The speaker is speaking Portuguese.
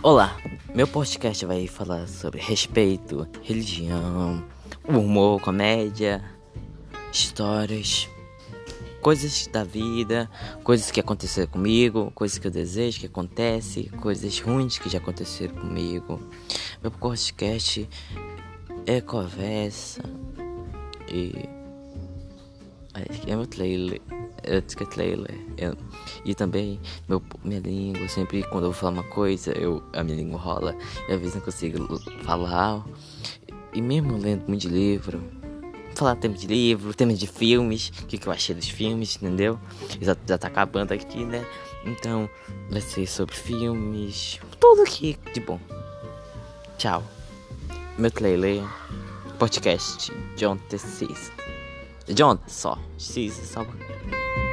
Olá, meu podcast vai falar sobre respeito, religião, humor, comédia, histórias, coisas da vida, coisas que aconteceram comigo, coisas que eu desejo que acontece, coisas ruins que já aconteceram comigo. Meu podcast é conversa e é é trailer. Eu, e também meu, minha língua, sempre quando eu vou falar uma coisa, eu, a minha língua rola e às vezes não consigo falar. E mesmo lendo muito livro, falar tema de livro, tema de filmes, o que, que eu achei dos filmes, entendeu? Já, já tá acabando aqui, né? Então, vai ser sobre filmes, tudo aqui de bom. Tchau. Meu trailer, podcast, John T. じゃあさ、シーズン3。